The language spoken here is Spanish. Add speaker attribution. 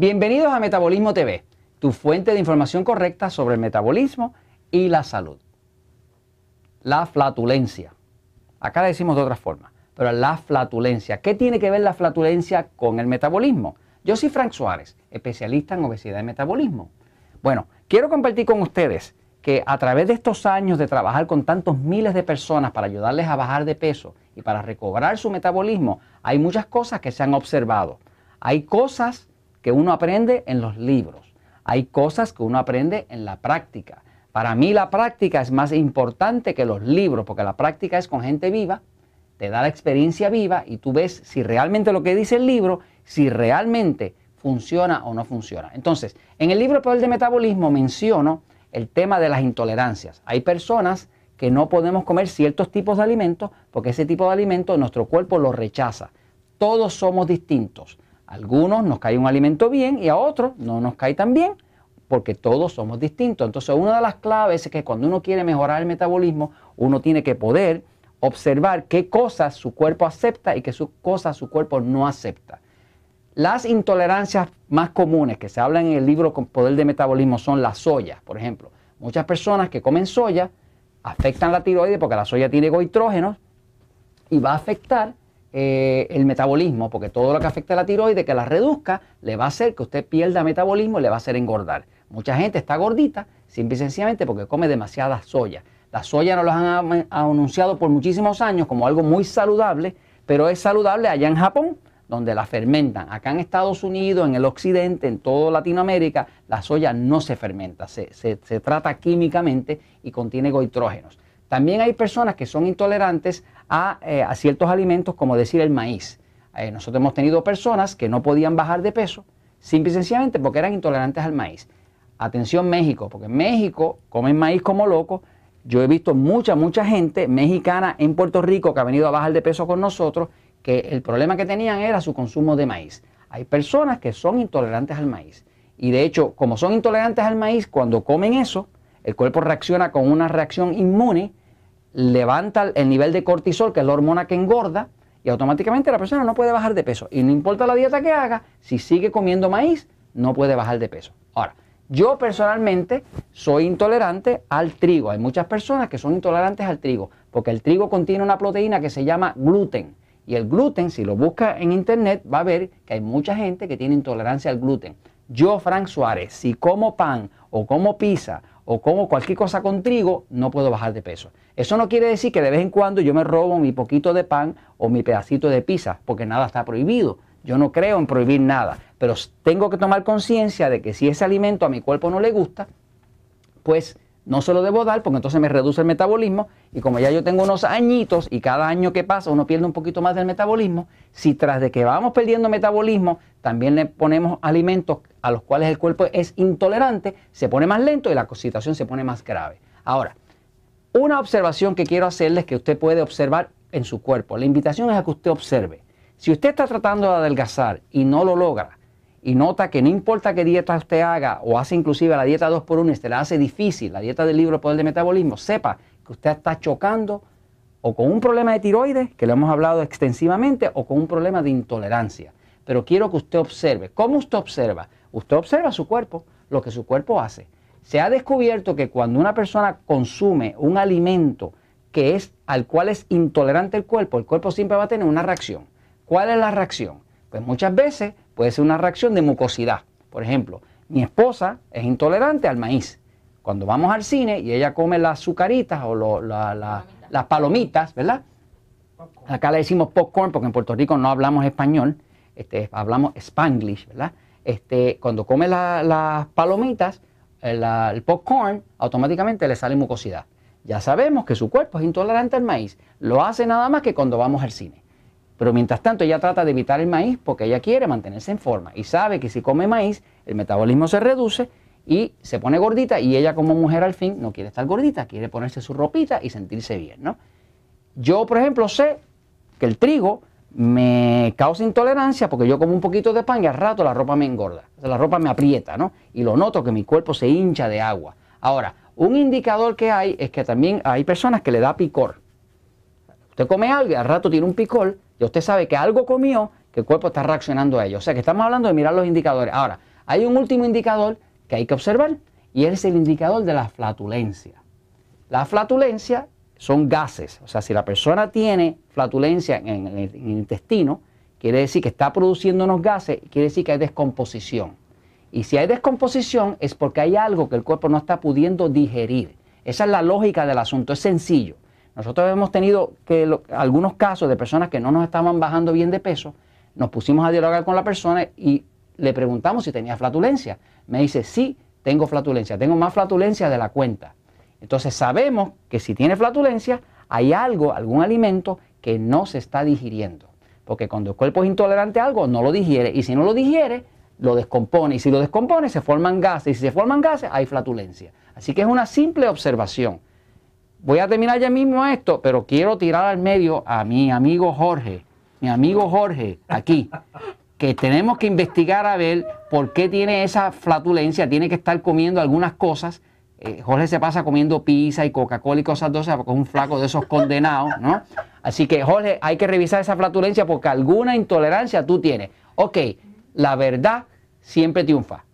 Speaker 1: Bienvenidos a Metabolismo TV, tu fuente de información correcta sobre el metabolismo y la salud. La flatulencia. Acá le decimos de otra forma, pero la flatulencia. ¿Qué tiene que ver la flatulencia con el metabolismo? Yo soy Frank Suárez, especialista en obesidad y metabolismo. Bueno, quiero compartir con ustedes que a través de estos años de trabajar con tantos miles de personas para ayudarles a bajar de peso y para recobrar su metabolismo, hay muchas cosas que se han observado. Hay cosas que uno aprende en los libros. Hay cosas que uno aprende en la práctica. Para mí la práctica es más importante que los libros, porque la práctica es con gente viva, te da la experiencia viva y tú ves si realmente lo que dice el libro, si realmente funciona o no funciona. Entonces, en el libro Poder de Metabolismo menciono el tema de las intolerancias. Hay personas que no podemos comer ciertos tipos de alimentos porque ese tipo de alimentos nuestro cuerpo lo rechaza. Todos somos distintos algunos nos cae un alimento bien y a otros no nos cae tan bien porque todos somos distintos. Entonces, una de las claves es que cuando uno quiere mejorar el metabolismo, uno tiene que poder observar qué cosas su cuerpo acepta y qué cosas su cuerpo no acepta. Las intolerancias más comunes que se hablan en el libro con Poder de Metabolismo son la soya, por ejemplo. Muchas personas que comen soya afectan la tiroides porque la soya tiene goitrógenos y va a afectar eh, el metabolismo, porque todo lo que afecta a la tiroides, que la reduzca, le va a hacer que usted pierda metabolismo y le va a hacer engordar. Mucha gente está gordita simple y sencillamente porque come demasiada soya. La soya nos lo han anunciado por muchísimos años como algo muy saludable, pero es saludable allá en Japón, donde la fermentan. Acá en Estados Unidos, en el occidente, en toda Latinoamérica, la soya no se fermenta, se, se trata químicamente y contiene goitrógenos. También hay personas que son intolerantes eh, a, ciertos alimentos, como decir el maíz. Eh, nosotros hemos tenido personas que no podían bajar de peso, simple y sencillamente porque eran intolerantes al maíz. Atención México, porque en México comen maíz como loco. Yo he visto mucha, mucha gente mexicana en Puerto Rico que ha venido a bajar de peso con nosotros, que el problema que tenían era su consumo de maíz. Hay personas que son intolerantes al maíz. Y de hecho, como son intolerantes al maíz, cuando comen eso, el cuerpo reacciona con una reacción inmune levanta el nivel de cortisol, que es la hormona que engorda, y automáticamente la persona no puede bajar de peso. Y no importa la dieta que haga, si sigue comiendo maíz, no puede bajar de peso. Ahora, yo personalmente soy intolerante al trigo. Hay muchas personas que son intolerantes al trigo, porque el trigo contiene una proteína que se llama gluten. Y el gluten, si lo busca en internet, va a ver que hay mucha gente que tiene intolerancia al gluten. Yo, Frank Suárez, si como pan o como pizza o como cualquier cosa con trigo, no puedo bajar de peso. Eso no quiere decir que de vez en cuando yo me robo mi poquito de pan o mi pedacito de pizza, porque nada está prohibido. Yo no creo en prohibir nada, pero tengo que tomar conciencia de que si ese alimento a mi cuerpo no le gusta, pues no se lo debo dar porque entonces me reduce el metabolismo y como ya yo tengo unos añitos y cada año que pasa uno pierde un poquito más del metabolismo, si tras de que vamos perdiendo metabolismo también le ponemos alimentos a los cuales el cuerpo es intolerante, se pone más lento y la situación se pone más grave. Ahora, una observación que quiero hacerles que usted puede observar en su cuerpo. La invitación es a que usted observe. Si usted está tratando de adelgazar y no lo logra, y nota que no importa qué dieta usted haga o hace inclusive la dieta 2x1 y se la hace difícil, la dieta del libro Poder de Metabolismo, sepa que usted está chocando o con un problema de tiroides, que lo hemos hablado extensivamente, o con un problema de intolerancia. Pero quiero que usted observe. ¿Cómo usted observa? Usted observa su cuerpo, lo que su cuerpo hace. Se ha descubierto que cuando una persona consume un alimento que es al cual es intolerante el cuerpo, el cuerpo siempre va a tener una reacción. ¿Cuál es la reacción? Pues muchas veces puede ser una reacción de mucosidad. Por ejemplo, mi esposa es intolerante al maíz. Cuando vamos al cine y ella come las azucaritas o las palomitas, ¿verdad? Acá le decimos popcorn porque en Puerto Rico no hablamos español, este, hablamos spanglish, ¿verdad? Este, cuando come las palomitas, el, el popcorn, automáticamente le sale mucosidad. Ya sabemos que su cuerpo es intolerante al maíz. Lo hace nada más que cuando vamos al cine. Pero mientras tanto ella trata de evitar el maíz porque ella quiere mantenerse en forma y sabe que si come maíz el metabolismo se reduce y se pone gordita y ella como mujer al fin no quiere estar gordita, quiere ponerse su ropita y sentirse bien, ¿no? Yo, por ejemplo, sé que el trigo me causa intolerancia porque yo como un poquito de pan y al rato la ropa me engorda, la ropa me aprieta, ¿no? Y lo noto que mi cuerpo se hincha de agua. Ahora, un indicador que hay es que también hay personas que le da picor. Usted come algo y al rato tiene un picor, y usted sabe que algo comió que el cuerpo está reaccionando a ello. O sea que estamos hablando de mirar los indicadores. Ahora, hay un último indicador que hay que observar y es el indicador de la flatulencia. La flatulencia son gases, o sea, si la persona tiene flatulencia en, el, intestino, quiere decir que está produciendo unos gases, quiere decir que hay descomposición. Y si hay descomposición es porque hay algo que el cuerpo no está pudiendo digerir. Esa es la lógica del asunto, es sencillo. Nosotros hemos tenido que algunos casos de personas que no nos estaban bajando bien de peso, nos pusimos a dialogar con la persona y le preguntamos si tenía flatulencia. Me dice, sí, tengo flatulencia, tengo más flatulencia de la cuenta. Entonces sabemos que si tiene flatulencia, hay algo, algún alimento que no se está digiriendo. Porque cuando el cuerpo es intolerante a algo, no lo digiere. Y si no lo digiere, lo descompone. Y si lo descompone, se forman gases. Y si se forman gases, hay flatulencia. Así que es una simple observación. Voy a terminar ya mismo esto, pero quiero tirar al medio a mi amigo Jorge. Mi amigo Jorge, aquí que tenemos que investigar a ver por qué tiene esa flatulencia, tiene que estar comiendo algunas cosas. Eh, Jorge se pasa comiendo pizza y Coca-Cola y cosas dulces porque es un flaco de esos condenados, ¿no? Así que, Jorge, hay que revisar esa flatulencia porque alguna intolerancia tú tienes. Ok, la verdad siempre triunfa.